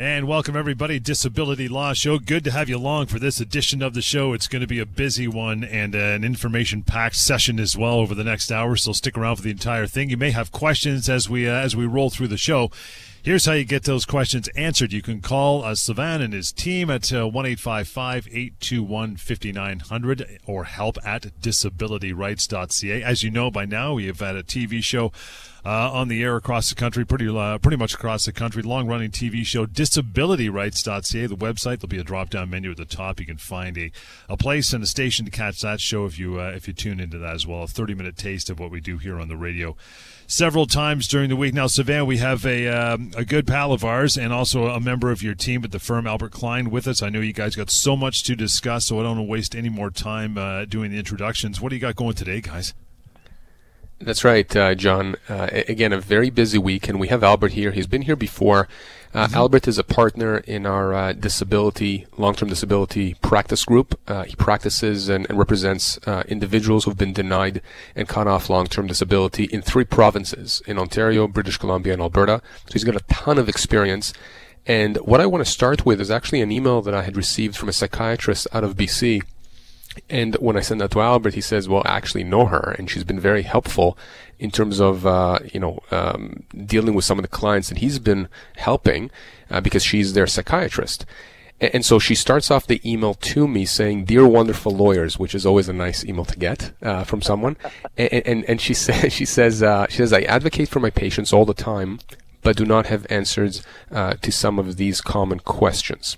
And welcome, everybody. Disability Law Show. Good to have you along for this edition of the show. It's going to be a busy one and uh, an information packed session as well over the next hour. So stick around for the entire thing. You may have questions as we uh, as we roll through the show. Here's how you get those questions answered. You can call uh, Sivan and his team at uh, 1 821 5900 or help at disabilityrights.ca. As you know by now, we have had a TV show uh, on the air across the country, pretty uh, pretty much across the country. Long running TV show, disabilityrights.ca, the website. There'll be a drop down menu at the top. You can find a, a place and a station to catch that show if you uh, if you tune into that as well. A 30 minute taste of what we do here on the radio several times during the week. Now, Sivan, we have a um, a good pal of ours and also a member of your team at the firm, Albert Klein, with us. I know you guys got so much to discuss, so I don't want to waste any more time uh, doing the introductions. What do you got going today, guys? That's right, uh, John. Uh, again, a very busy week, and we have Albert here. He's been here before. Uh, mm-hmm. Albert is a partner in our uh, disability, long-term disability practice group. Uh, he practices and, and represents uh, individuals who've been denied and cut off long-term disability in three provinces: in Ontario, British Columbia, and Alberta. So he's got a ton of experience. And what I want to start with is actually an email that I had received from a psychiatrist out of BC and when I send that to Albert, he says, "Well, I actually know her, and she's been very helpful in terms of uh, you know um, dealing with some of the clients that he's been helping uh, because she's their psychiatrist." And, so she starts off the email to me saying, "Dear wonderful lawyers," which is always a nice email to get uh, from someone. And, and, and she says, she says, uh, she says, "I advocate for my patients all the time, but do not have answers uh, to some of these common questions."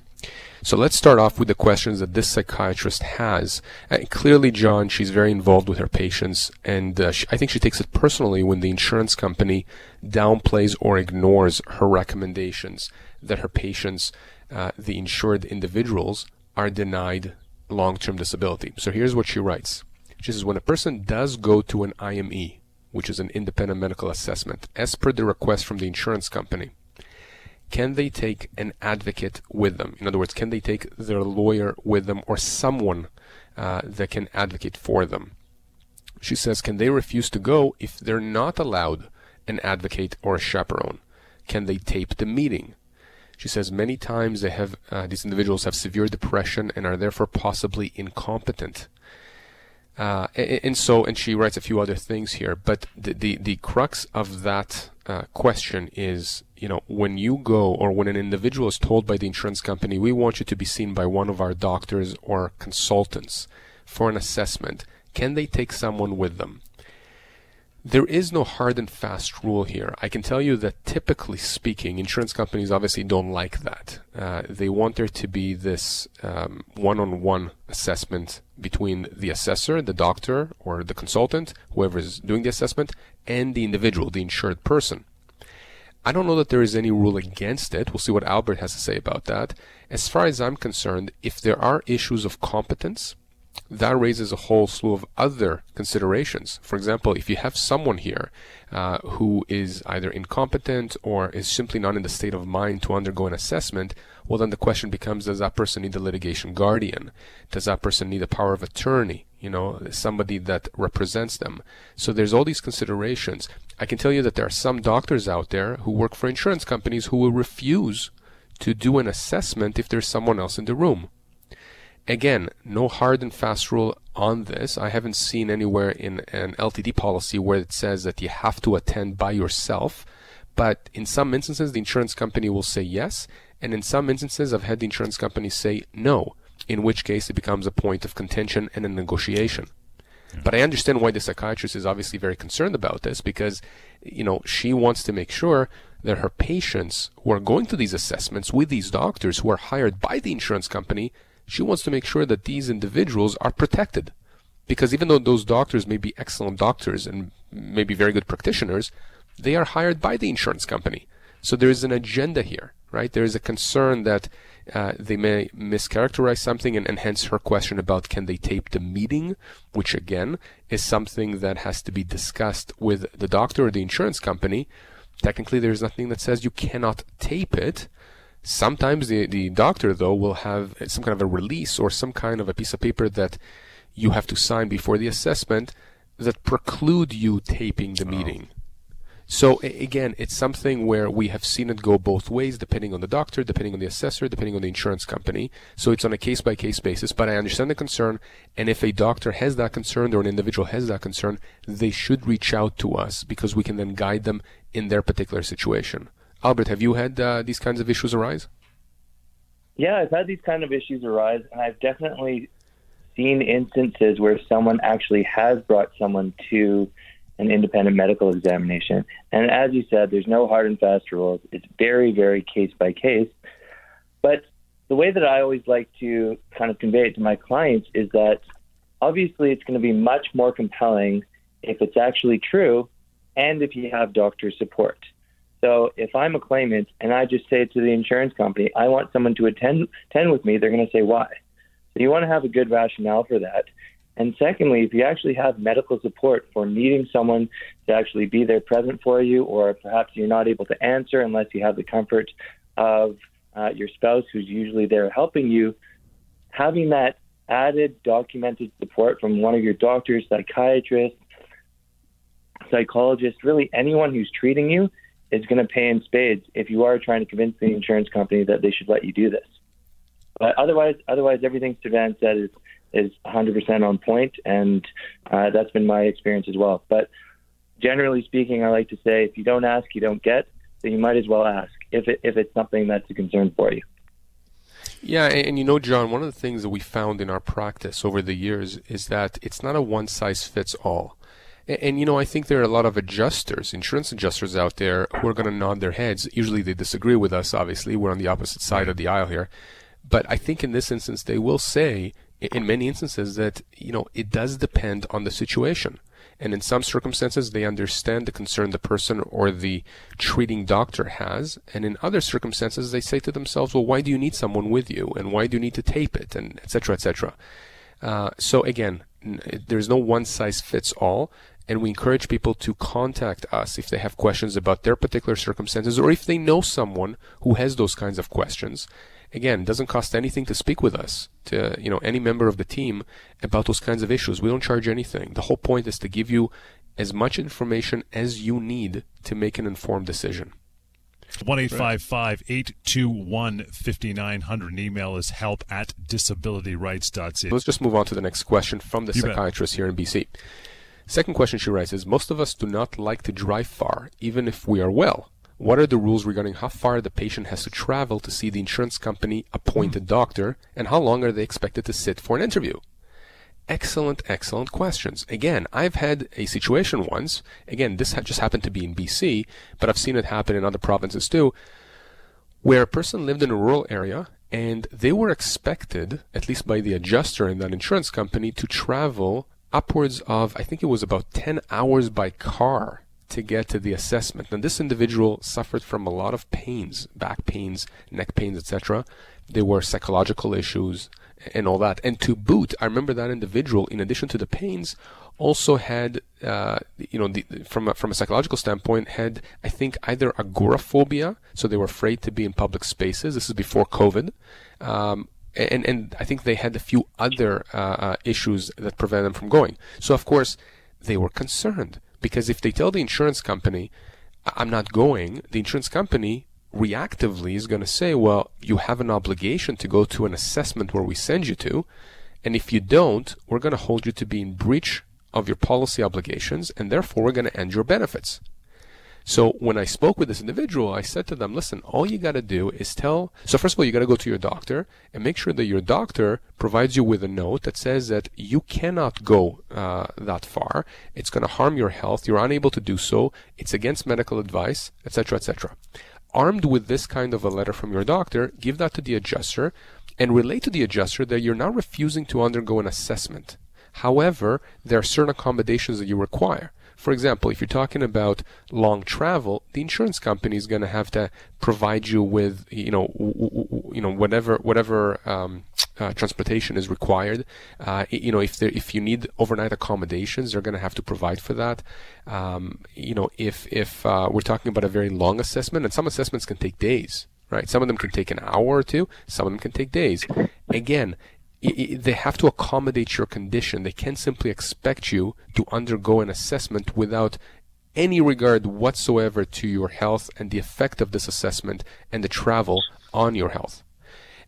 So let's start off with the questions that this psychiatrist has. And clearly, John, she's very involved with her patients, and uh, she, I think she takes it personally when the insurance company downplays or ignores her recommendations that her patients, uh, the insured individuals, are denied long-term disability. So here's what she writes. She says, when a person does go to an IME, which is an independent medical assessment, as per the request from the insurance company, can they take an advocate with them? In other words, can they take their lawyer with them or someone uh, that can advocate for them? She says, can they refuse to go if they're not allowed an advocate or a chaperone? Can they tape the meeting? She says many times they have uh, these individuals have severe depression and are therefore possibly incompetent. Uh, and, and, so, and she writes a few other things here, but the the, the crux of that uh, question is you know, when you go or when an individual is told by the insurance company, we want you to be seen by one of our doctors or consultants for an assessment, can they take someone with them? There is no hard and fast rule here. I can tell you that typically speaking, insurance companies obviously don't like that. Uh, they want there to be this um, one-on-one assessment between the assessor, the doctor, or the consultant, whoever is doing the assessment, and the individual, the insured person. I don't know that there is any rule against it. We'll see what Albert has to say about that. As far as I'm concerned, if there are issues of competence, that raises a whole slew of other considerations. For example, if you have someone here uh, who is either incompetent or is simply not in the state of mind to undergo an assessment, well, then the question becomes does that person need a litigation guardian? Does that person need a power of attorney? You know, somebody that represents them. So there's all these considerations. I can tell you that there are some doctors out there who work for insurance companies who will refuse to do an assessment if there's someone else in the room. Again, no hard and fast rule on this. I haven't seen anywhere in an LTD policy where it says that you have to attend by yourself. But in some instances, the insurance company will say yes. And in some instances, I've had the insurance company say no, in which case it becomes a point of contention and a negotiation. But I understand why the psychiatrist is obviously very concerned about this because, you know, she wants to make sure that her patients who are going to these assessments with these doctors who are hired by the insurance company, she wants to make sure that these individuals are protected. Because even though those doctors may be excellent doctors and may be very good practitioners, they are hired by the insurance company. So there is an agenda here, right? There is a concern that uh, they may mischaracterize something, and, and, hence her question about can they tape the meeting, which again is something that has to be discussed with the doctor or the insurance company. technically there's nothing that says you cannot tape it. Sometimes the, the doctor, though, will have some kind of a release or some kind of a piece of paper that you have to sign before the assessment that preclude you taping the oh. meeting. So again, it's something where we have seen it go both ways, depending on the doctor, depending on the assessor, depending on the insurance company. So it's on a case by case basis. But I understand the concern, and if a doctor has that concern or an individual has that concern, they should reach out to us because we can then guide them in their particular situation. Albert, have you had uh, these kinds of issues arise? Yeah, I've had these kind of issues arise, and I've definitely seen instances where someone actually has brought someone to an independent medical examination. And as you said, there's no hard and fast rules. It's very, very case by case. But the way that I always like to kind of convey it to my clients is that obviously it's going to be much more compelling if it's actually true and if you have doctor support. So if I'm a claimant and I just say to the insurance company, I want someone to attend, attend with me, they're going to say, why? So you want to have a good rationale for that. And secondly, if you actually have medical support for needing someone to actually be there present for you, or perhaps you're not able to answer unless you have the comfort of uh, your spouse who's usually there helping you, having that added documented support from one of your doctors, psychiatrists, psychologists, really anyone who's treating you is going to pay in spades if you are trying to convince the insurance company that they should let you do this. But otherwise, otherwise everything Sivan said is is 100% on point, and uh, that's been my experience as well. But generally speaking, I like to say if you don't ask, you don't get. So you might as well ask if it, if it's something that's a concern for you. Yeah, and, and, you know, John, one of the things that we found in our practice over the years is that it's not a one size fits all. And, and, you know, I think there are a lot of adjusters, insurance adjusters out there who are going to nod their heads. Usually they disagree with us, obviously. We're on the opposite side of the aisle here. But I think in this instance, they will say, in many instances that you know it does depend on the situation and in some circumstances they understand the concern the person or the treating doctor has and in other circumstances they say to themselves well why do you need someone with you and why do you need to tape it and etc etc uh, so again there's no one size fits all and we encourage people to contact us if they have questions about their particular circumstances or if they know someone who has those kinds of questions again, it doesn't cost anything to speak with us, to you know any member of the team about those kinds of issues. We don't charge anything. The whole point is to give you as much information as you need to make an informed decision. 1 821 5900. Email is help at disabilityrights.ca. Let's just move on to the next question from the you psychiatrist bet. here in BC. Second question she is Most of us do not like to drive far, even if we are well. What are the rules regarding how far the patient has to travel to see the insurance company appointed doctor, and how long are they expected to sit for an interview? Excellent, excellent questions. Again, I've had a situation once. Again, this just happened to be in BC, but I've seen it happen in other provinces too, where a person lived in a rural area and they were expected, at least by the adjuster in that insurance company, to travel upwards of, I think it was about 10 hours by car to get to the assessment. And this individual suffered from a lot of pains, back pains, neck pains, etc. There were psychological issues and all that. And to boot, I remember that individual, in addition to the pains, also had, uh, you know, the, from a, from a psychological standpoint, had I think either agoraphobia, so they were afraid to be in public spaces. This is before COVID. Um, and and I think they had a few other uh, uh, issues that prevented them from going. So of course they were concerned. Because if they tell the insurance company, I'm not going, the insurance company reactively is going to say, well, you have an obligation to go to an assessment where we send you to. And if you don't, we're going to hold you to be in breach of your policy obligations, and therefore we're going to end your benefits. So when I spoke with this individual, I said to them, listen, all you got to do is tell. So first of all, you got to go to your doctor and make sure that your doctor provides you with a note that says that you cannot go uh, that far. It's going to harm your health. You're unable to do so. It's against medical advice, etc., etc. Armed with this kind of a letter from your doctor, give that to the adjuster and relate to the adjuster that you're now refusing to undergo an assessment. However, there are certain accommodations that you require. For example, if you're talking about long travel, the insurance company is going to have to provide you with, you know, w- w- you know, whatever whatever um, uh, transportation is required. Uh, you know, if if you need overnight accommodations, they're going to have to provide for that. Um, you know, if if uh, we're talking about a very long assessment, and some assessments can take days, right? Some of them can take an hour or two. Some of them can take days. Again, they have to accommodate your condition. They can't simply expect you to undergo an assessment without any regard whatsoever to your health and the effect of this assessment and the travel on your health.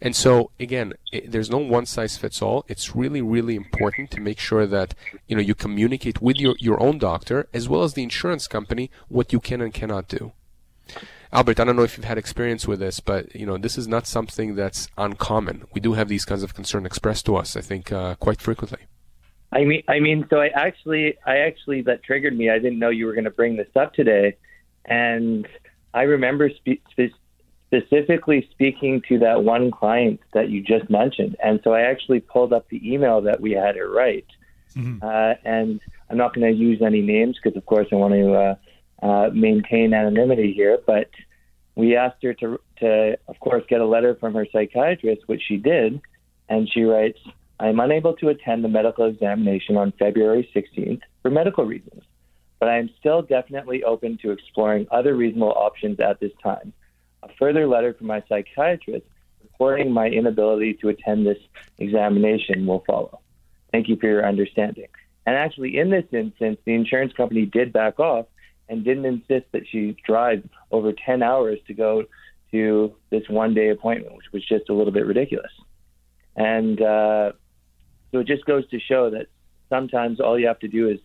And so again, it, there's no one size fits all. It's really, really important to make sure that you know you communicate with your, your own doctor as well as the insurance company what you can and cannot do. Albert, I don't know if you've had experience with this, but you know this is not something that's uncommon. We do have these kinds of concern expressed to us, I think, uh, quite frequently. I mean, I mean, so I actually, I actually that triggered me. I didn't know you were going to bring this up today, and I remember spe- spe- specifically speaking to that one client that you just mentioned, and so I actually pulled up the email that we had it right, mm-hmm. uh, and I'm not going to use any names because, of course, I want to uh, uh, maintain anonymity here, but we asked her to, to, of course, get a letter from her psychiatrist, which she did, and she writes. I am unable to attend the medical examination on February 16th for medical reasons, but I am still definitely open to exploring other reasonable options at this time. A further letter from my psychiatrist reporting my inability to attend this examination will follow. Thank you for your understanding. And actually, in this instance, the insurance company did back off and didn't insist that she drive over 10 hours to go to this one day appointment, which was just a little bit ridiculous. And uh, so it just goes to show that sometimes all you have to do is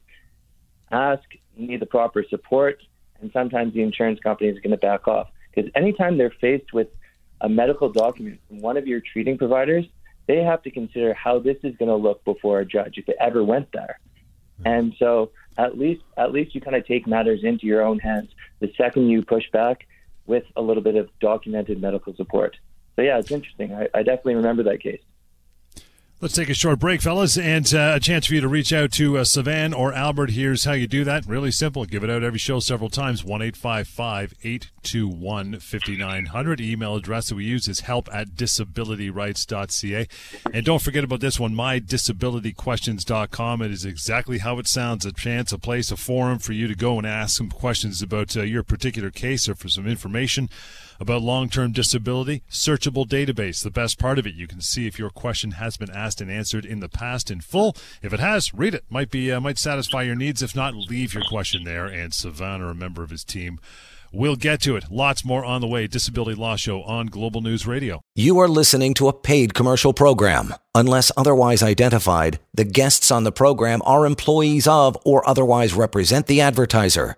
ask, you need the proper support, and sometimes the insurance company is going to back off. Because anytime they're faced with a medical document from one of your treating providers, they have to consider how this is going to look before a judge if it ever went there. And so at least at least you kind of take matters into your own hands the second you push back with a little bit of documented medical support. So yeah, it's interesting. I, I definitely remember that case. Let's take a short break, fellas, and uh, a chance for you to reach out to uh, Sivan or Albert. Here's how you do that. Really simple. Give it out every show several times. 1 821 5900. Email address that we use is help at disabilityrights.ca. And don't forget about this one, mydisabilityquestions.com. It is exactly how it sounds a chance, a place, a forum for you to go and ask some questions about uh, your particular case or for some information about long term disability. Searchable database. The best part of it, you can see if your question has been asked and answered in the past in full. If it has, read it. Might be uh, might satisfy your needs. If not, leave your question there, and Sivan, a member of his team, We'll get to it. Lots more on the way. Disability Law Show on Global News Radio. You are listening to a paid commercial program. Unless otherwise identified, the guests on the program are employees of or otherwise represent the advertiser.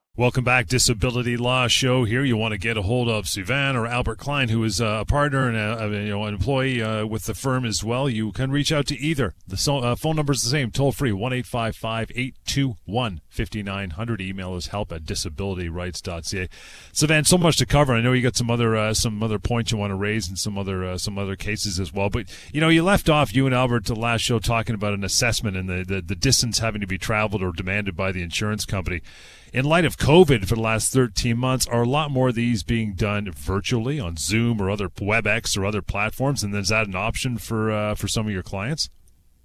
Welcome back, Disability Law Show. Here, you want to get a hold of Sivan or Albert Klein, who is uh, a partner and a, you know an employee uh, with the firm as well. You can reach out to either. The so, uh, phone number is the same, toll free one eight five five eight two one fifty nine hundred. Email is help at disabilityrights.ca. Sivan, so much to cover. I know you got some other uh, some other points you want to raise and some other uh, some other cases as well. But you know, you left off you and Albert the last show talking about an assessment and the, the, the distance having to be traveled or demanded by the insurance company in light of COVID for the last 13 months, are a lot more of these being done virtually on Zoom or other WebEx or other platforms? And is that an option for uh, for some of your clients?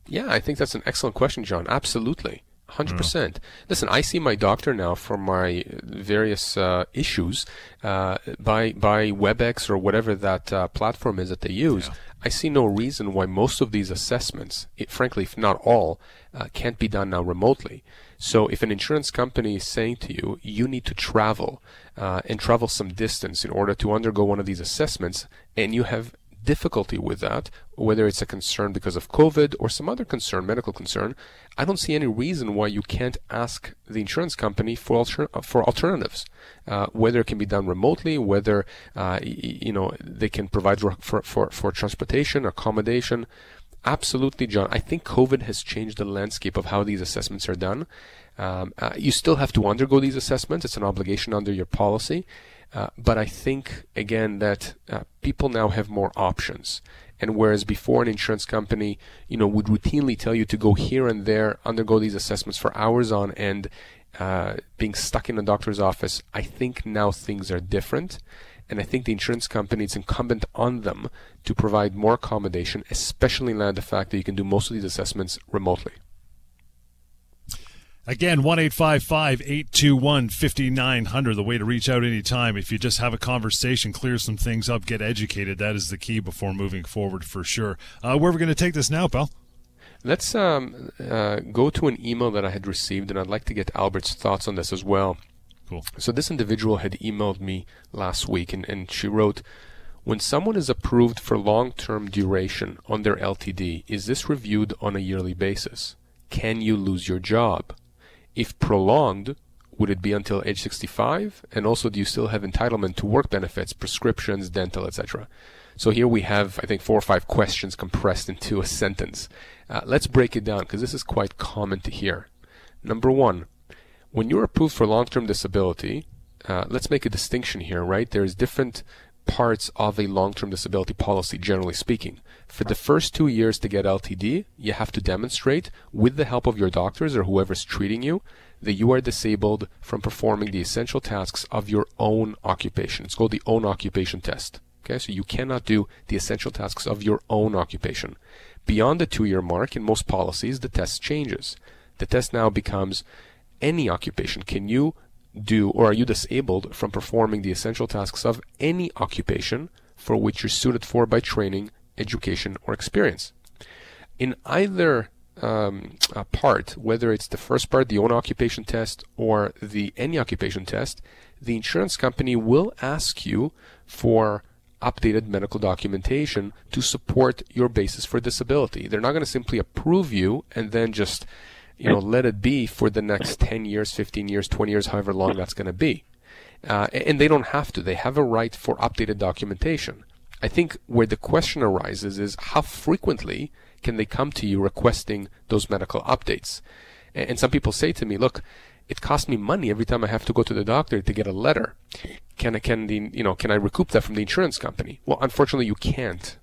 Yeah, I think that's an excellent question, John. Absolutely. 100%. Listen, I see my doctor now for my various uh, issues uh, by by WebEx or whatever that uh, platform is that they use. Yeah. I see no reason why most of these assessments, it, frankly, if not all, uh, can't be done now remotely. So if an insurance company is saying to you, you need to travel uh, and travel some distance in order to undergo one of these assessments, and you have difficulty with that, whether it's a concern because of COVID or some other concern, medical concern, I don't see any reason why you can't ask the insurance company for alter- for alternatives, uh, whether it can be done remotely, whether uh, you know they can provide for, for for transportation, accommodation. Absolutely, John. I think COVID has changed the landscape of how these assessments are done. Um, uh, you still have to undergo these assessments. It's an obligation under your policy. Uh, but I think, again, that uh, people now have more options. And whereas before an insurance company, you know, would routinely tell you to go here and there, undergo these assessments for hours on end, uh, being stuck in a doctor's office, I think now things are different. And I think the insurance company, it's incumbent on them to provide more accommodation, especially in light of the fact that you can do most of these assessments remotely. Again, 1 821 5900, the way to reach out anytime. If you just have a conversation, clear some things up, get educated, that is the key before moving forward for sure. Uh, where are we going to take this now, pal? Let's um, uh, go to an email that I had received, and I'd like to get Albert's thoughts on this as well. Cool. So, this individual had emailed me last week, and, and she wrote, when someone is approved for long term duration on their LTD, is this reviewed on a yearly basis? Can you lose your job? If prolonged, would it be until age 65? And also, do you still have entitlement to work benefits, prescriptions, dental, etc.? So here we have, I think, four or five questions compressed into a sentence. Uh, let's break it down because this is quite common to hear. Number one, when you're approved for long-term disability, uh, let's make a distinction here, right? There's different parts of a long-term disability policy, generally speaking. For the first two years to get LTD, you have to demonstrate, with the help of your doctors or whoever's treating you, that you are disabled from performing the essential tasks of your own occupation. It's called the own occupation test. Okay, so you cannot do the essential tasks of your own occupation. Beyond the two-year mark, in most policies, the test changes. The test now becomes any occupation. Can you do or are you disabled from performing the essential tasks of any occupation for which you're suited for by training, education, or experience? In either um, part, whether it's the first part, the own occupation test, or the any occupation test, the insurance company will ask you for updated medical documentation to support your basis for disability. They're not going to simply approve you and then just you know, let it be for the next 10 years, 15 years, 20 years, however long that's going to be. Uh, and they don't have to. They have a right for updated documentation. I think where the question arises is how frequently can they come to you requesting those medical updates? And some people say to me, look, it costs me money every time I have to go to the doctor to get a letter. Can I, can the, you know, can I recoup that from the insurance company? Well, unfortunately, you can't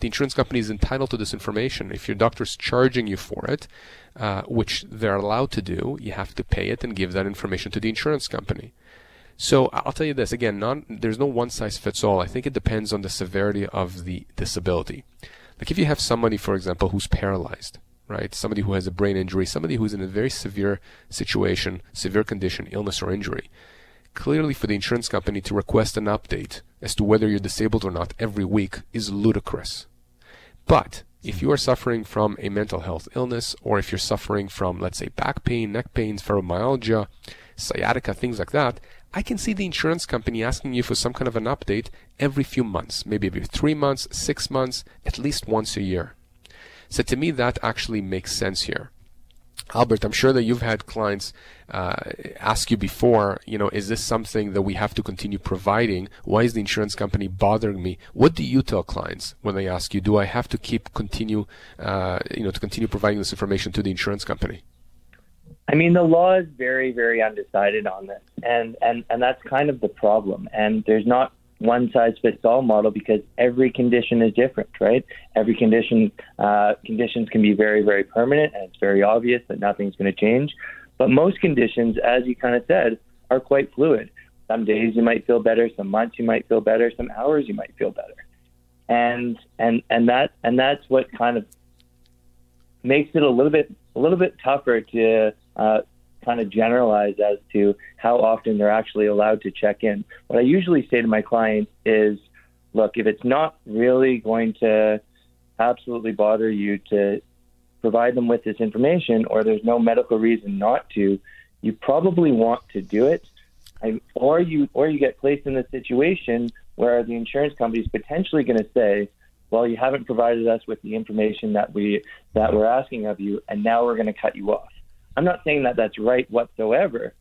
the insurance company is entitled to this information. If your doctor's charging you for it, uh, which they're allowed to do, you have to pay it and give that information to the insurance company. So I'll tell you this again: there's no one size fits all. I think it depends on the severity of the disability. Like if you have somebody, for example, who's paralyzed, right? Somebody who has a brain injury, somebody who's in a very severe situation, severe condition, illness or injury. Clearly, for the insurance company to request an update as to whether you're disabled or not every week is ludicrous. But if you are suffering from a mental health illness, or if you're suffering from, let's say, back pain, neck pains, fibromyalgia, sciatica, things like that, I can see the insurance company asking you for some kind of an update every few months, maybe every three months, six months, at least once a year. So to me, that actually makes sense here. Albert, I'm sure that you've had clients uh, ask you before, you know, is this something that we have to continue providing? Why is the insurance company bothering me? What do you tell clients when they ask you, do I have to keep continue, uh, you know, to continue providing this information to the insurance company? I mean, the law is very, very undecided on this, and and and that's kind of the problem. And there's not one size fits all model because every condition is different, right? Every condition uh, conditions can be very very permanent, and it's very obvious that nothing's going to change. But most conditions, as you kind of said, are quite fluid. Some days you might feel better, some months you might feel better, some hours you might feel better, and and and that and that's what kind of makes it a little bit a little bit tougher to uh, kind of generalize as to how often they're actually allowed to check in. What I usually say to my clients is, look, if it's not really going to absolutely bother you to provide them with this information or there's no medical reason not to, you probably want to do it. or you or you get placed in a situation where the insurance company is potentially going to say, well, you haven't provided us with the information that we that we're asking of you, and now we're going to cut you off. I'm not saying that that's right whatsoever.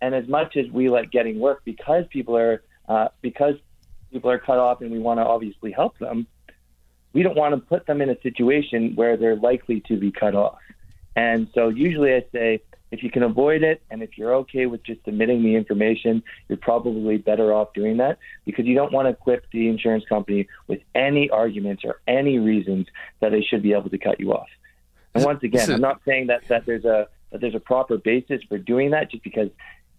And as much as we like getting work because people are uh, because people are cut off and we want to obviously help them, we don't want to put them in a situation where they're likely to be cut off. And so usually I say, if you can avoid it and if you're okay with just submitting the information, you're probably better off doing that because you don't want to equip the insurance company with any arguments or any reasons that they should be able to cut you off. And once again, I'm not saying that, that there's a that there's a proper basis for doing that just because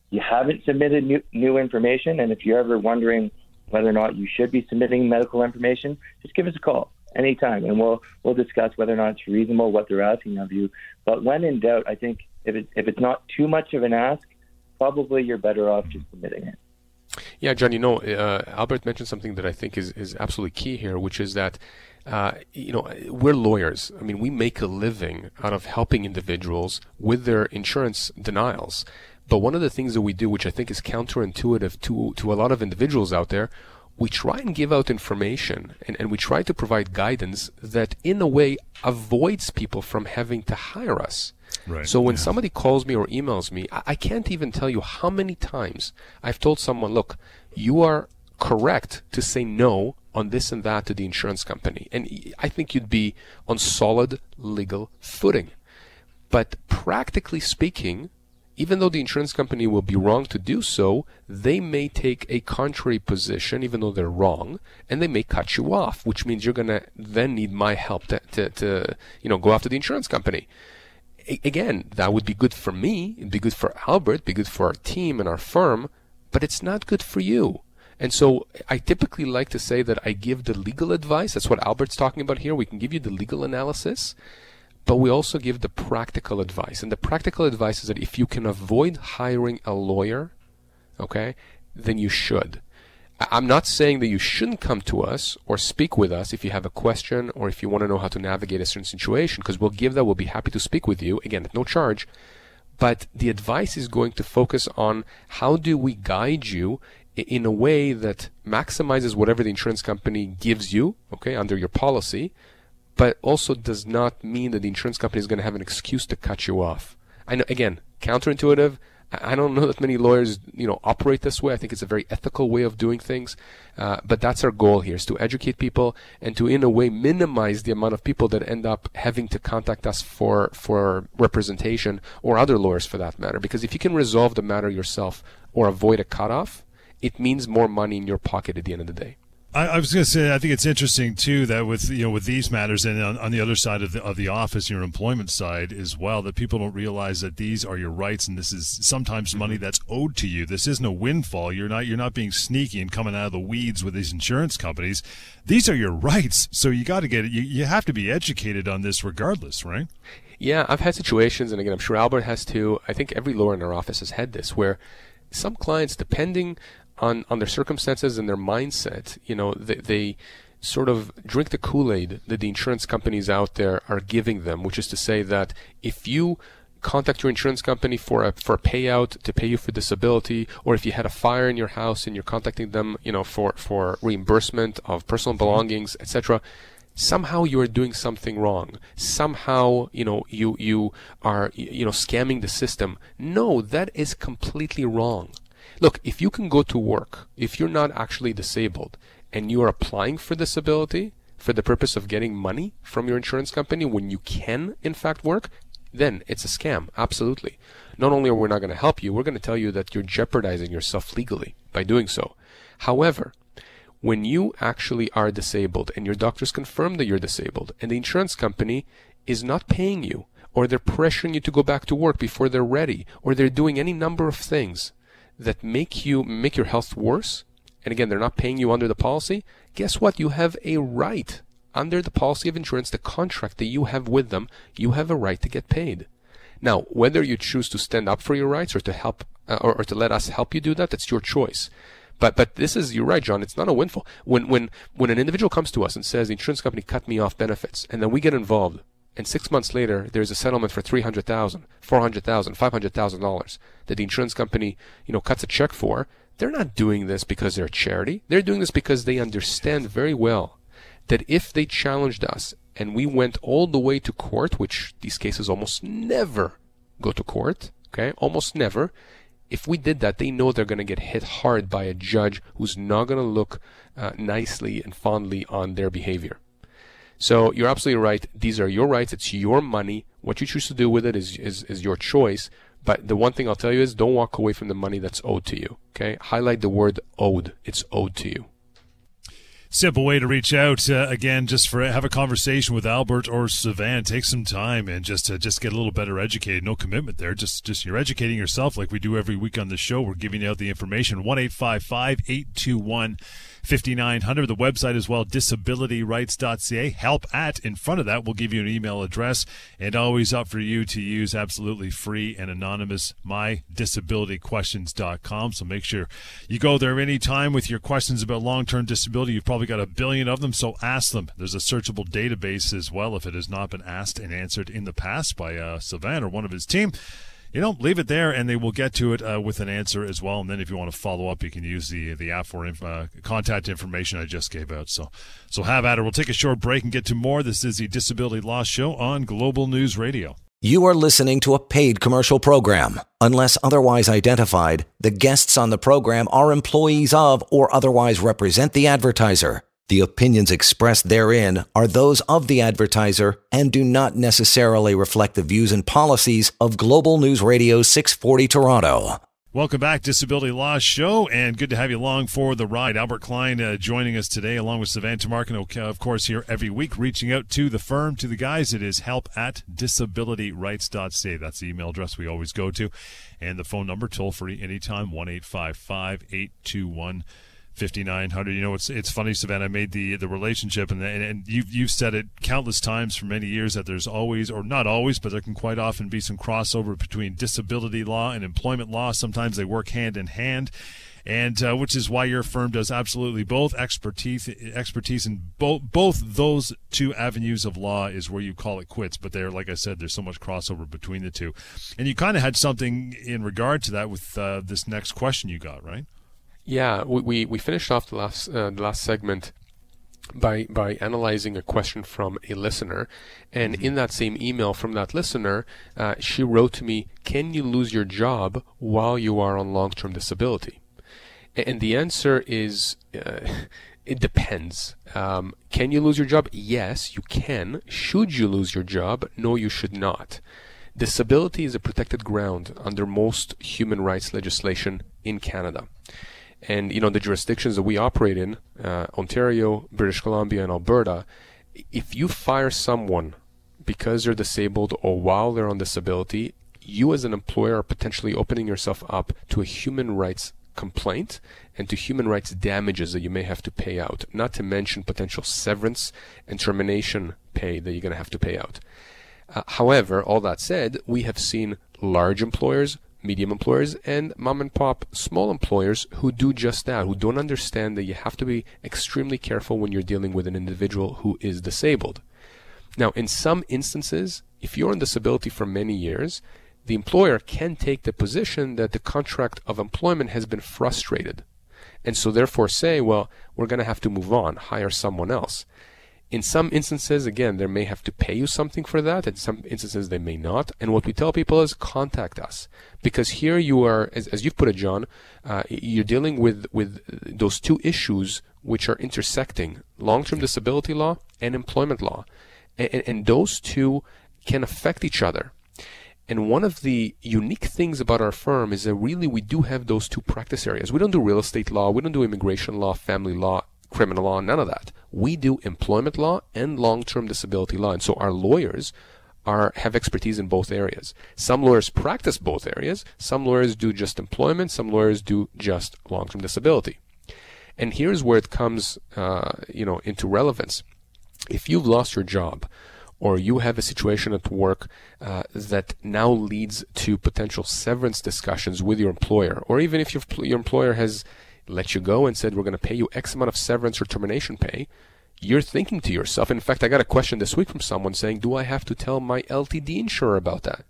you haven't submitted new, new information. And if you're ever wondering whether or not you should be submitting medical information, just give us a call anytime and we'll we'll discuss whether or not it's reasonable what they're asking of you. But when in doubt, I think if it, if it's not too much of an ask, probably you're better off just submitting it. Yeah, John, you know, uh, Albert mentioned something that I think is, is absolutely key here, which is that, uh, you know, we're lawyers. I mean, we make a living out of helping individuals with their insurance denials. But one of the things that we do, which I think is counterintuitive to, to a lot of individuals out there, we try and give out information and, and we try to provide guidance that in a way avoids people from having to hire us. Right. So when yeah. somebody calls me or emails me, I, I can't even tell you how many times I've told someone, look, you are correct to say no on this and that to the insurance company. And I think you'd be on solid legal footing. But practically speaking, even though the insurance company will be wrong to do so, they may take a contrary position, even though they're wrong, and they may cut you off, which means you're going to then need my help to, to, to, you know, go after the insurance company again, that would be good for me, it'd be good for Albert, be good for our team and our firm, but it's not good for you. And so I typically like to say that I give the legal advice. That's what Albert's talking about here. We can give you the legal analysis, but we also give the practical advice. And the practical advice is that if you can avoid hiring a lawyer, okay, then you should. I'm not saying that you shouldn't come to us or speak with us if you have a question or if you want to know how to navigate a certain situation, because we'll give that. We'll be happy to speak with you, again, at no charge. But the advice is going to focus on how do we guide you in a way that maximizes whatever the insurance company gives you, okay, under your policy, but also does not mean that the insurance company is going to have an excuse to cut you off. I know, again, counterintuitive. I don't know that many lawyers, you know, operate this way. I think it's a very ethical way of doing things. Uh, but that's our goal here: is to educate people and to, in a way, minimize the amount of people that end up having to contact us for for representation or other lawyers, for that matter. Because if you can resolve the matter yourself or avoid a cutoff, it means more money in your pocket at the end of the day. I, I was going to say, I think it's interesting too that with you know with these matters and on, on, the other side of the of the office, your employment side as well, that people don't realize that these are your rights and this is sometimes money mm-hmm. that's owed to you. This isn't a windfall. You're not you're not being sneaky and coming out of the weeds with these insurance companies. These are your rights, so you got to get it. You, you have to be educated on this regardless, right? Yeah, I've had situations, and again, I'm sure Albert has too. I think every lawyer in our office has had this, where some clients, depending on on their circumstances and their mindset. You know, they, they sort of drink the Kool-Aid that the insurance companies out there are giving them, which is to say that if you contact your insurance company for a for a payout to pay you for disability, or if you had a fire in your house and you're contacting them, you know, for for reimbursement of personal mm-hmm. belongings, etc. Somehow you are doing something wrong. Somehow, you know, you you are you know scamming the system. No, that is completely wrong. Look, if you can go to work, if you're not actually disabled, and you are applying for disability for the purpose of getting money from your insurance company when you can, in fact, work, then it's a scam. Absolutely. Not only are we not going to help you, we're going to tell you that you're jeopardizing yourself legally by doing so. However, when you actually are disabled and your doctors confirm that you're disabled and the insurance company is not paying you or they're pressuring you to go back to work before they're ready or they're doing any number of things that make you make your health worse, and again, they're not paying you under the policy, guess what? You have a right under the policy of insurance, the contract that you have with them, you have a right to get paid. Now, whether you choose to stand up for your rights or to help uh, or, or to let us help you do that, that's your choice. But but this is you're right, John. It's not a windfall. When when when an individual comes to us and says the insurance company cut me off benefits, and then we get involved, and six months later there's a settlement for three hundred thousand, four hundred thousand, five hundred thousand dollars that the insurance company, you know, cuts a check for, they're not doing this because they're a charity. They're doing this because they understand very well that if they challenged us and we went all the way to court, which these cases almost never go to court, okay, almost never. If we did that, they know they're going to get hit hard by a judge who's not going to look uh, nicely and fondly on their behavior. So you're absolutely right. These are your rights. It's your money. What you choose to do with it is, is, is your choice. But the one thing I'll tell you is don't walk away from the money that's owed to you. Okay? Highlight the word owed. It's owed to you. Simple way to reach out uh, again, just for have a conversation with Albert or Sivan. Take some time and just uh, just get a little better educated. No commitment there. Just just you're educating yourself like we do every week on the show. We're giving out the information. One eight five five eight two one. 5900. The website as well, disabilityrights.ca. Help at in front of that will give you an email address and always up for you to use absolutely free and anonymous mydisabilityquestions.com. So make sure you go there anytime with your questions about long term disability. You've probably got a billion of them, so ask them. There's a searchable database as well if it has not been asked and answered in the past by uh, or one of his team you know, leave it there, and they will get to it uh, with an answer as well. And then, if you want to follow up, you can use the the app for inf- uh, contact information I just gave out. So, so have at it. We'll take a short break and get to more. This is the Disability Law Show on Global News Radio. You are listening to a paid commercial program. Unless otherwise identified, the guests on the program are employees of or otherwise represent the advertiser. The opinions expressed therein are those of the advertiser and do not necessarily reflect the views and policies of Global News Radio 640 Toronto. Welcome back, Disability Law Show, and good to have you along for the ride. Albert Klein uh, joining us today, along with Sivan Tamarkin, of course, here every week, reaching out to the firm, to the guys. It is help at disabilityrights.ca. That's the email address we always go to. And the phone number, toll free anytime, 1 821 5900 you know it's it's funny Sivan made the the relationship and and, and you've you've said it countless times for many years that there's always or not always but there can quite often be some crossover between disability law and employment law. Sometimes they work hand in hand. And uh, which is why your firm does absolutely both expertise expertise in both both those two avenues of law is where you call it quits. But there like i said there's so much crossover between the two. And you kind of had something in regard to that with uh, this next question you got right yeah, we, we, we finished off the last uh, the last segment by by analyzing a question from a listener, and mm-hmm. in that same email from that listener, uh, she wrote to me, "Can you lose your job while you are on long-term disability?" And the answer is. Uh, it depends. Um, can you lose your job? Yes, you can. Should you lose your job? No, you should not. Disability is a protected ground under most human rights legislation in Canada. And you know the jurisdictions that we operate in, uh, Ontario, British Columbia, and Alberta, if you fire someone because they're disabled or while they're on disability, you as an employer are potentially opening yourself up to a human rights complaint and to human rights damages that you may have to pay out, not to mention potential severance and termination pay that you're going to have to pay out. Uh, however, all that said, we have seen large employers medium employers and mom and pop small employers who do just that, who don't understand that you have to be extremely careful when you're dealing with an individual who is disabled. Now, in some instances, if you're on disability for many years, the employer can take the position that the contract of employment has been frustrated. And so therefore say, well, we're going to have to move on, hire someone else. In some instances, again, they may have to pay you something for that. In some instances, they may not. And what we tell people is contact us because here you are, as, as you've put it, John, uh, you're dealing with with those two issues which are intersecting: long-term disability law and employment law, and, and those two can affect each other. And one of the unique things about our firm is that really we do have those two practice areas. We don't do real estate law, we don't do immigration law, family law, criminal law, none of that. We do employment law and long-term disability law. And so our lawyers are have expertise in both areas. Some lawyers practice both areas. Some lawyers do just employment. Some lawyers do just long-term disability. And here's where it comes, uh, you know, into relevance. If you've lost your job, or you have a situation at work uh, that now leads to potential severance discussions with your employer, or even if your, your employer has let you go and said, we're going to pay you X amount of severance or termination pay, you're thinking to yourself, in fact, I got a question this week from someone saying, do I have to tell my LTD insurer about that?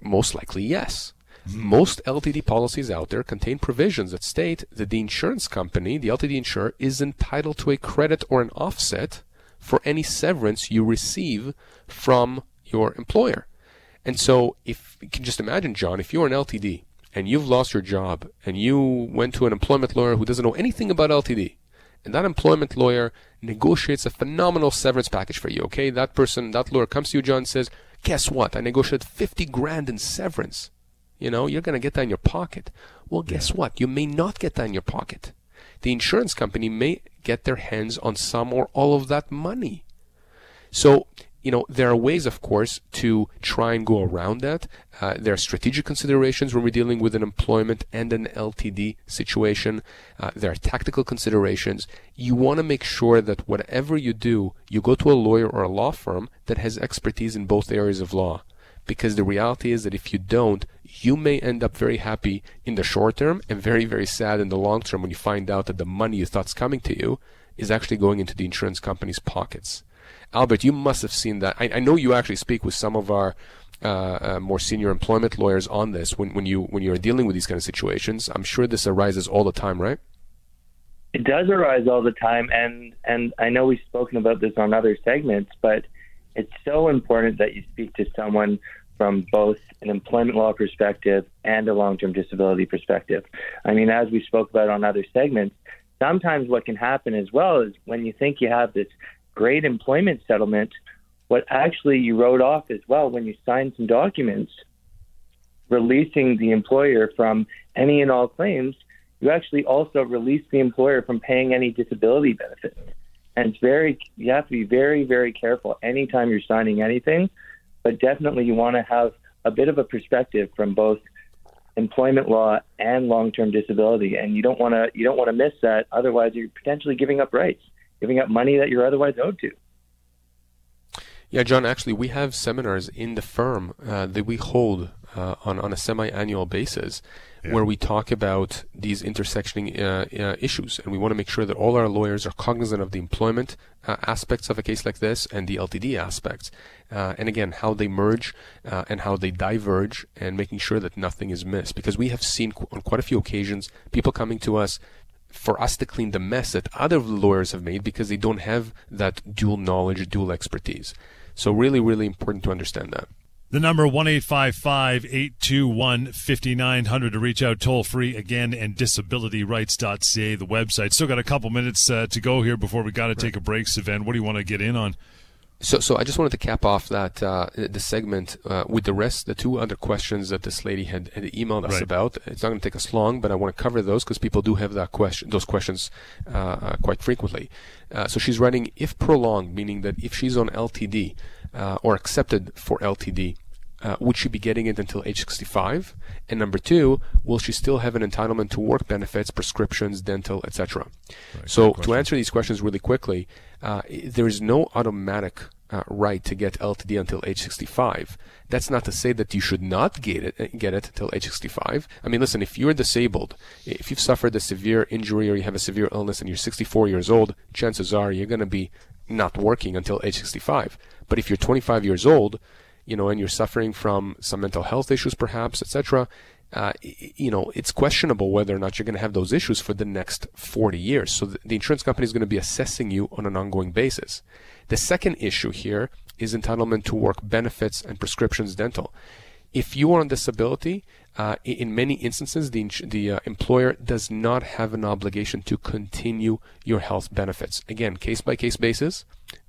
Most likely, yes. Mm-hmm. Most LTD policies out there contain provisions that state that the insurance company, the LTD insurer, is entitled to a credit or an offset for any severance you receive from your employer. And so, if you can just imagine, John, if you're an LTD and you've lost your job and you went to an employment lawyer who doesn't know anything about LTD, and that employment lawyer negotiates a phenomenal severance package for you, okay? That person, that lawyer comes to you, John, says, Guess what? I negotiated 50 grand in severance. You know, you're going to get that in your pocket. Well, guess what? You may not get that in your pocket. The insurance company may get their hands on some or all of that money. So you know, there are ways, of course, to try and go around that. Uh, there are strategic considerations when we're dealing with an employment and an LTD situation. Uh, there are tactical considerations. You want to make sure that whatever you do, you go to a lawyer or a law firm that has expertise in both areas of law. Because the reality is that if you don't, you may end up very happy in the short term and very, very sad in the long term when you find out that the money you thought's coming to you is actually going into the insurance company's pockets. Albert, you must have seen that. I, I know you actually speak with some of our uh, uh, more senior employment lawyers on this when, when you when you're dealing with these kind of situations. I'm sure this arises all the time, right? It does arise all the time, and and I know we've spoken about this on other segments, but it's so important that you speak to someone from both an employment law perspective and a long-term disability perspective. I mean, as we spoke about on other segments, sometimes what can happen as well is when you think you have this great employment settlement, what actually you wrote off as well when you signed some documents releasing the employer from any and all claims, you actually also release the employer from paying any disability benefits. And it's very, you have to be very, very careful anytime you're signing anything, but definitely you want to have a bit of a perspective from both employment law and long-term disability, and you don't want to you don't want to miss that. Otherwise, you're potentially giving up rights giving up money that you're otherwise owed to. Yeah, John, actually, we have seminars in the firm uh, that we hold uh, on, on a semi annual basis yeah. where we talk about these intersectioning uh, uh, issues. And we want to make sure that all our lawyers are cognizant of the employment uh, aspects of a case like this and the LTD aspects. Uh, and again, how they merge and how they diverge and making sure that nothing is missed. Because we have seen qu- on quite a few occasions people coming to us for us to clean the mess that other lawyers have made because they don't have that dual knowledge, dual expertise. So really, really important to understand that. The number one eight five five eight two one fifty nine hundred to reach out toll free again and disabilityrights.ca the website. Still got a couple minutes uh, to go here before we got to take a break, Sivan. What do you want to get in on? So, so I just wanted to cap off that uh, the segment uh, with the rest, the two other questions that this lady had, had emailed us right. about. It's not going to take us long, but I want to cover those because people do have that question, those questions uh, uh quite frequently. Uh, so she's writing if prolonged, meaning that if she's on LTD uh, or accepted for LTD, uh, would she be getting it until age 65? And number two, will she still have an entitlement to work benefits, prescriptions, dental, etc.? Right, so to answer these questions really quickly, uh, there is no automatic uh, right to get LTD until age 65. That's not to say that you should not get it get it until age 65. I mean, listen, if you're disabled, if you've suffered a severe injury or you have a severe illness and you're 64 years old, chances are you're going to be not working until age 65. But if you're 25 years old, you know, and you're suffering from some mental health issues, perhaps, etc., uh, you know, it's questionable whether or not you're going to have those issues for the next 40 years. So the, the insurance company is going to be assessing you on an ongoing basis. The second issue here is entitlement to work benefits and prescriptions dental. If you are on disability, uh, in many instances, the, the uh, employer does not have an obligation to continue your health benefits. Again, case by case basis.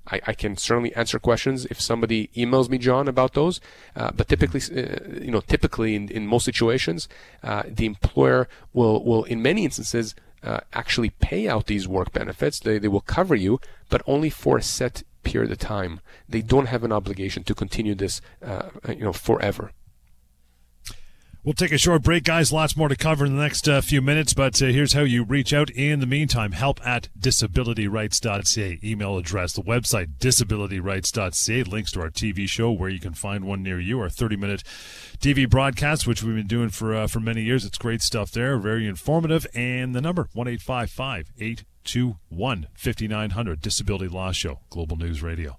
I, I, can certainly answer questions if somebody emails me, John, about those. Uh, but typically, uh, you know, typically in, in most situations, uh, the employer will, will in many instances, actually pay out these work benefits. They, they will cover you, but only for a set period of time. They don't have an obligation to continue this, you know, forever. We'll take a short break, guys. Lots more to cover in the next uh, few minutes, but uh, here's how you reach out. In the meantime, help at disabilityrights.ca. Email address, the website, disabilityrights.ca. Links to our TV show where you can find one near you, our 30 minute TV broadcast, which we've been doing for, uh, for many years. It's great stuff there, very informative. And the number, 1 855 821 5900, Disability Law Show, Global News Radio.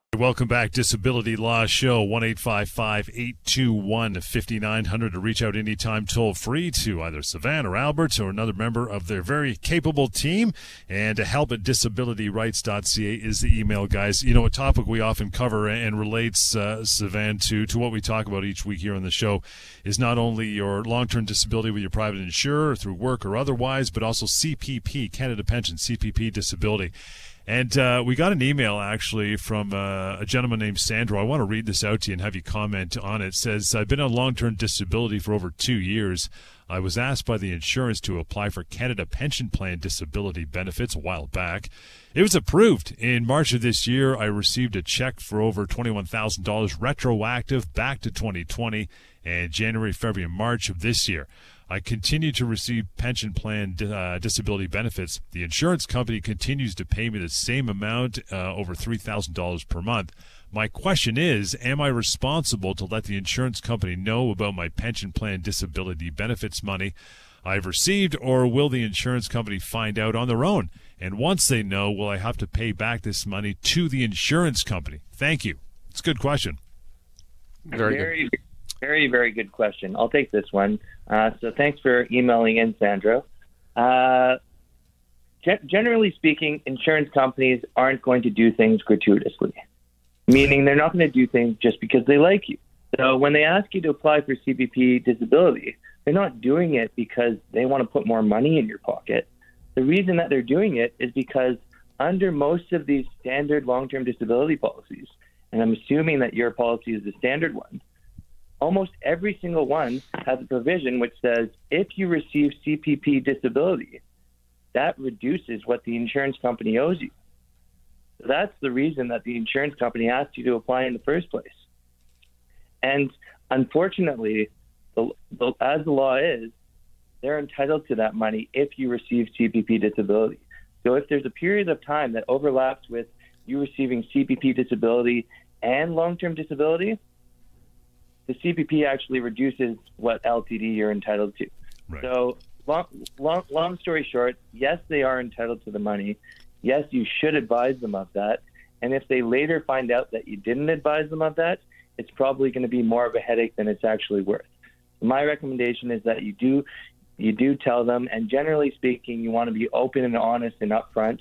Welcome back. Disability Law Show, 1 821 5900 to reach out anytime toll free to either Sivan or Albert or another member of their very capable team. And to help at disabilityrights.ca is the email, guys. You know, a topic we often cover and relates, uh, Sivan, to, to what we talk about each week here on the show is not only your long term disability with your private insurer through work or otherwise, but also CPP, Canada Pension, CPP disability. And uh, we got an email actually from uh, a gentleman named Sandro. I want to read this out to you and have you comment on it. it says, I've been on long term disability for over two years. I was asked by the insurance to apply for Canada Pension Plan disability benefits a while back. It was approved. In March of this year, I received a check for over $21,000 retroactive back to 2020 and January, February, and March of this year. I continue to receive pension plan uh, disability benefits. The insurance company continues to pay me the same amount, uh, over $3,000 per month. My question is Am I responsible to let the insurance company know about my pension plan disability benefits money I've received, or will the insurance company find out on their own? And once they know, will I have to pay back this money to the insurance company? Thank you. It's a good question. Very, very good. Very, very good question. I'll take this one. Uh, so thanks for emailing in, Sandro. Uh, ge- generally speaking, insurance companies aren't going to do things gratuitously, meaning they're not going to do things just because they like you. So when they ask you to apply for CPP disability, they're not doing it because they want to put more money in your pocket. The reason that they're doing it is because under most of these standard long-term disability policies, and I'm assuming that your policy is the standard one, almost every single one has a provision which says if you receive CPP disability, that reduces what the insurance company owes you. So that's the reason that the insurance company asked you to apply in the first place. And unfortunately, the, the, as the law is, they're entitled to that money if you receive CPP disability. So if there's a period of time that overlaps with you receiving CPP disability and long term disability, the CPP actually reduces what LTD you're entitled to. Right. So, long, long, long story short, yes, they are entitled to the money. Yes, you should advise them of that. And if they later find out that you didn't advise them of that, it's probably going to be more of a headache than it's actually worth. My recommendation is that you do you do tell them, and generally speaking, you want to be open and honest and upfront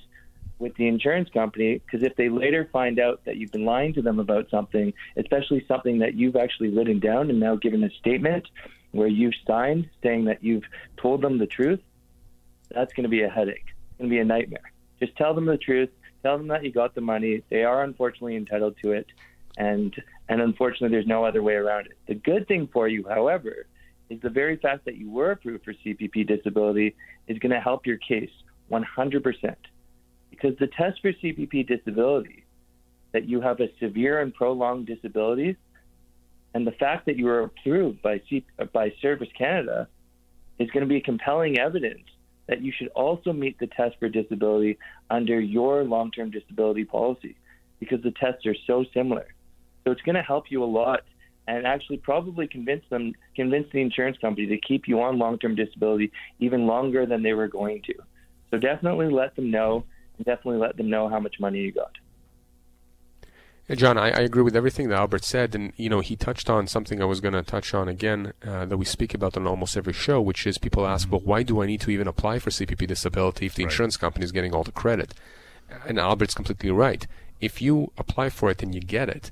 with the insurance company because if they later find out that you've been lying to them about something, especially something that you've actually written down and now given a statement where you've signed saying that you've told them the truth, that's going to be a headache. It's going to be a nightmare. Just tell them the truth. Tell them that you got the money. They are unfortunately entitled to it, and and unfortunately, there's no other way around it. The good thing for you, however, is the very fact that you were approved for CPP disability is going to help your case 100% because the test for CPP disability, that you have a severe and prolonged disability, and the fact that you were approved by C- by Service Canada is going to be compelling evidence that you should also meet the test for disability under your long-term disability policy because the tests are so similar. So it's going to help you a lot and actually probably convince them convince the insurance company to keep you on long-term disability even longer than they were going to. So definitely let them know definitely let them know how much money you got. John, I, I, agree with everything that Albert said, and you know he touched on something I was going to touch on again uh, that we speak about on almost every show, which is people ask, well, why do I need to even apply for CPP disability if the right. insurance company is getting all the credit? And Albert's completely right. If you apply for it and you get it,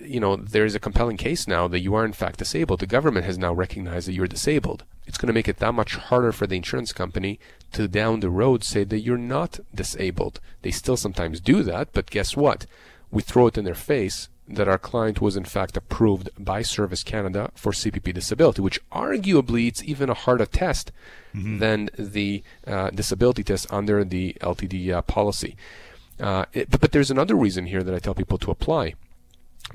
you know, there's a compelling case now that you are in fact disabled. The government has now recognized that you're disabled. It's going to make it that much harder for the insurance company to down the road say that you're not disabled. They still sometimes do that, but guess what? We throw it in their face that our client was in fact approved by Service Canada for CPP disability, which arguably it's even a harder test mm-hmm. than the uh, disability test under the LTD uh, policy. Uh, it, but, but there's another reason here that I tell people to apply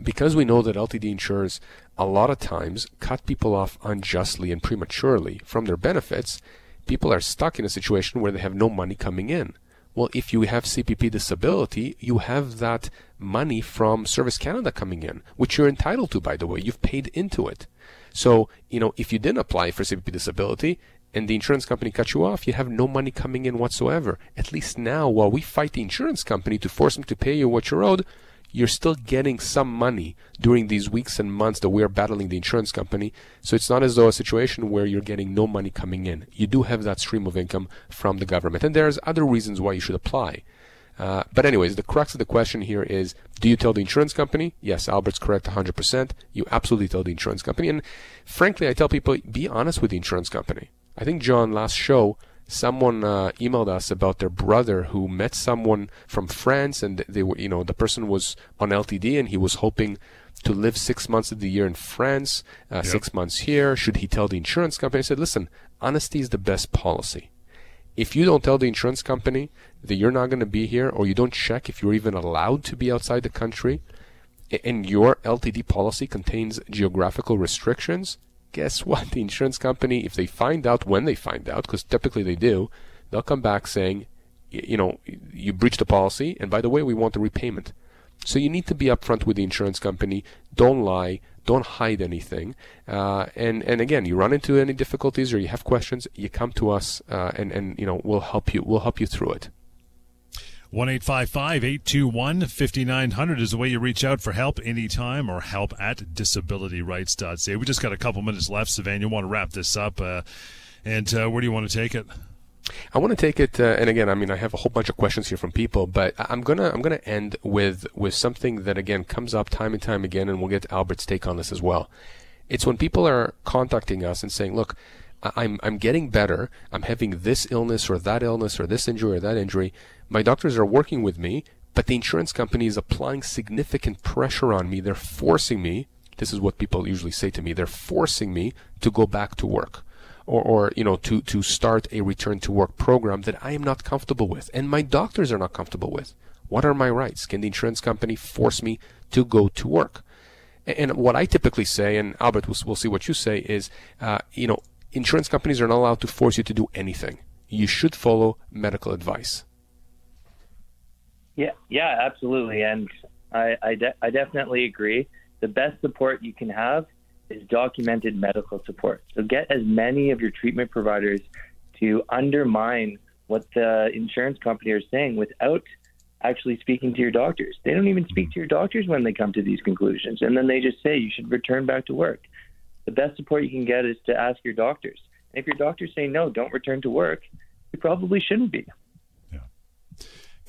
because we know that LTD insurers a lot of times cut people off unjustly and prematurely from their benefits, people are stuck in a situation where they have no money coming in. Well, if you have CPP disability, you have that money from Service Canada coming in, which you're entitled to, by the way. You've paid into it. So, you know, if you didn't apply for CPP disability and the insurance company cut you off, you have no money coming in whatsoever. At least now, while we fight the insurance company to force them to pay you what you're owed, you're still getting some money during these weeks and months that we're battling the insurance company. So it's not as though a situation where you're getting no money coming in. You do have that stream of income from the government. And there's other reasons why you should apply. Uh, but anyways, the crux of the question here is, do you tell the insurance company? Yes, Albert's correct 100%. You absolutely tell the insurance company. And frankly, I tell people, be honest with the insurance company. I think John last show, someone uh, emailed us about their brother who met someone from France and they were, you know, the person was on LTD and he was hoping to live six months of the year in France, uh, yep. six months here. Should he tell the insurance company? I said, listen, honesty is the best policy. If you don't tell the insurance company that you're not going to be here or you don't check if you're even allowed to be outside the country and your LTD policy contains geographical restrictions, guess what? The insurance company, if they find out when they find out, because typically they do, they'll come back saying, you know, you breached the policy, and by the way, we want the repayment. So you need to be upfront with the insurance company. Don't lie. Don't hide anything. Uh, and and again, you run into any difficulties or you have questions, you come to us, uh, and and you know we'll help you. We'll help you through it. One eight five five eight two one fifty nine hundred is the way you reach out for help anytime or help at disabilityrights.ca. We just got a couple minutes left, Sivan, You want to wrap this up, uh, and uh, where do you want to take it? I want to take it, uh, and again, I mean, I have a whole bunch of questions here from people, but I'm gonna I'm gonna end with with something that again comes up time and time again, and we'll get Albert's take on this as well. It's when people are contacting us and saying, "Look, I'm I'm getting better. I'm having this illness or that illness or this injury or that injury. My doctors are working with me, but the insurance company is applying significant pressure on me. They're forcing me. This is what people usually say to me. They're forcing me to go back to work." or, or you know to to start a return to work program that I am not comfortable with and my doctors are not comfortable with. What are my rights? Can the insurance company force me to go to work? And what I typically say, and Albert, we'll, we'll see what you say, is uh, you know insurance companies are not allowed to force you to do anything. You should follow medical advice. Yeah, yeah, absolutely, and I I, de- I definitely agree. The best support you can have is documented medical support. So get as many of your treatment providers to undermine what the insurance company are saying without actually speaking to your doctors. They don't even speak to your doctors when they come to these conclusions. And then they just say you should return back to work. The best support you can get is to ask your doctors. And if your doctors say no, don't return to work, you probably shouldn't be.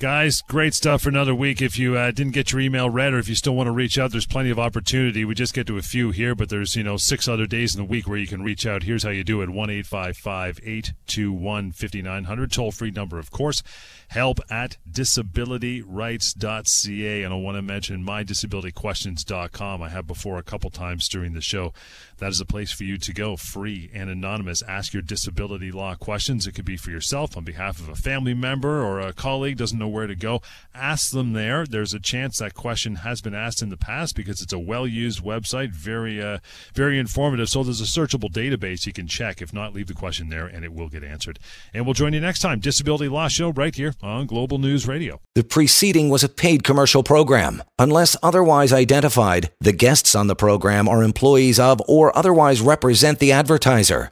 Guys, great stuff for another week. If you uh, didn't get your email read or if you still want to reach out, there's plenty of opportunity. We just get to a few here, but there's, you know, six other days in the week where you can reach out. Here's how you do it 1 821 5900. Toll free number, of course. Help at disabilityrights.ca. And I want to mention mydisabilityquestions.com. I have before a couple times during the show. That is a place for you to go, free and anonymous. Ask your disability law questions. It could be for yourself, on behalf of a family member or a colleague doesn't know where to go. Ask them there. There's a chance that question has been asked in the past because it's a well-used website, very, uh, very informative. So there's a searchable database you can check. If not, leave the question there and it will get answered. And we'll join you next time. Disability Law Show right here on Global News Radio. The preceding was a paid commercial program. Unless otherwise identified, the guests on the program are employees of or otherwise represent the advertiser.